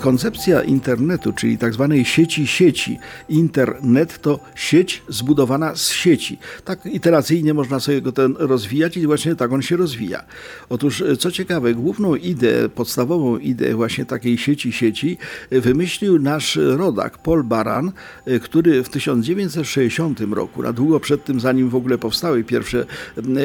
Koncepcja internetu, czyli tak zwanej sieci sieci. Internet to sieć zbudowana z sieci. Tak iteracyjnie można sobie go ten rozwijać i właśnie tak on się rozwija. Otóż, co ciekawe, główną ideę, podstawową ideę właśnie takiej sieci sieci wymyślił nasz rodak Paul Baran, który w 1960 roku, na długo przed tym, zanim w ogóle powstały pierwsze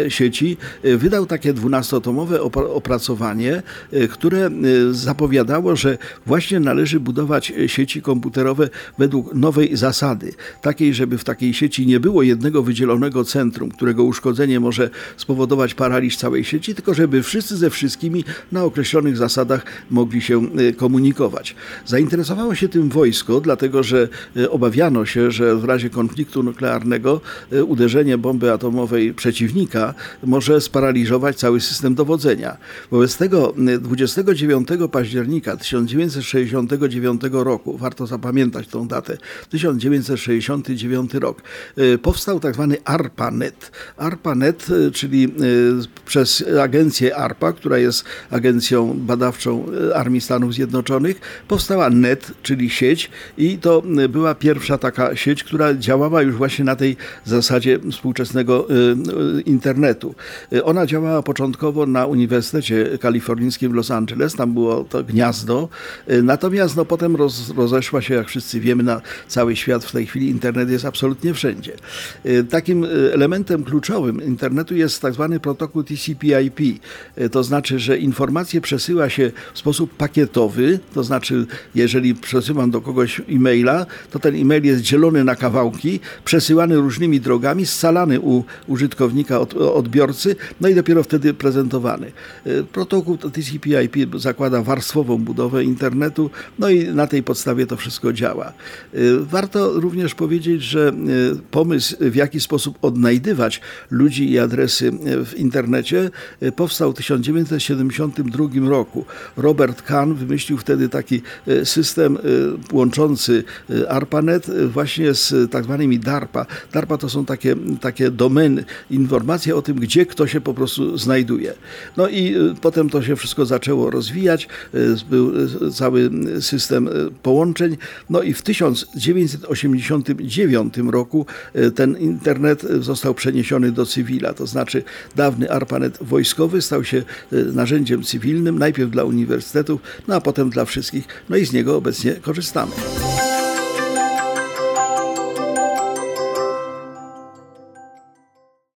sieci, wydał takie dwunastotomowe opracowanie, które zapowiadało, że właśnie należy budować e, sieci komputerowe według nowej zasady, takiej, żeby w takiej sieci nie było jednego wydzielonego centrum, którego uszkodzenie może spowodować paraliż całej sieci, tylko żeby wszyscy ze wszystkimi na określonych zasadach mogli się e, komunikować. Zainteresowało się tym wojsko, dlatego że e, obawiano się, że w razie konfliktu nuklearnego uderzenie bomby atomowej przeciwnika może sparaliżować cały system dowodzenia. Wobec tego 29 października 1960 1969 roku, warto zapamiętać tą datę, 1969 rok, e, powstał tak zwany ARPANET. ARPANET, e, czyli e, przez agencję ARPA, która jest agencją badawczą Armii Stanów Zjednoczonych, powstała NET, czyli sieć i to była pierwsza taka sieć, która działała już właśnie na tej zasadzie współczesnego internetu. Ona działała początkowo na Uniwersytecie Kalifornijskim w Los Angeles, tam było to gniazdo natomiast no, potem roz, rozeszła się, jak wszyscy wiemy, na cały świat. W tej chwili internet jest absolutnie wszędzie. E, takim e, elementem kluczowym internetu jest tak zwany protokół TCP/IP. To znaczy, że informacje przesyła się w sposób pakietowy, to znaczy, jeżeli przesyłam do kogoś e-maila, to ten e-mail jest dzielony na kawałki, przesyłany różnymi drogami, scalany u użytkownika, od, odbiorcy, no i dopiero wtedy prezentowany. Protokół TCP/IP zakłada warstwową budowę internetu internetu, no i na tej podstawie to wszystko działa. Y, warto również powiedzieć, że y, pomysł, w jaki sposób odnajdywać ludzi i adresy y, w internecie, powstał w 1972 roku. Robert Kahn wymyślił wtedy taki system łączący ARPANET właśnie z tak zwanymi DARPA. DARPA to są takie, takie domeny, informacje o tym, gdzie kto się po prostu znajduje. No i potem to się wszystko zaczęło rozwijać. Był cały system e, połączeń. No i w 1989 roku e, ten internet został przeniesiony do cywila, to znaczy dawny ARPANET wojskowy stał się e, narzędziem cywilnym, najpierw dla uniwersytetów, no a potem dla wszystkich, no i z niego obecnie korzystamy.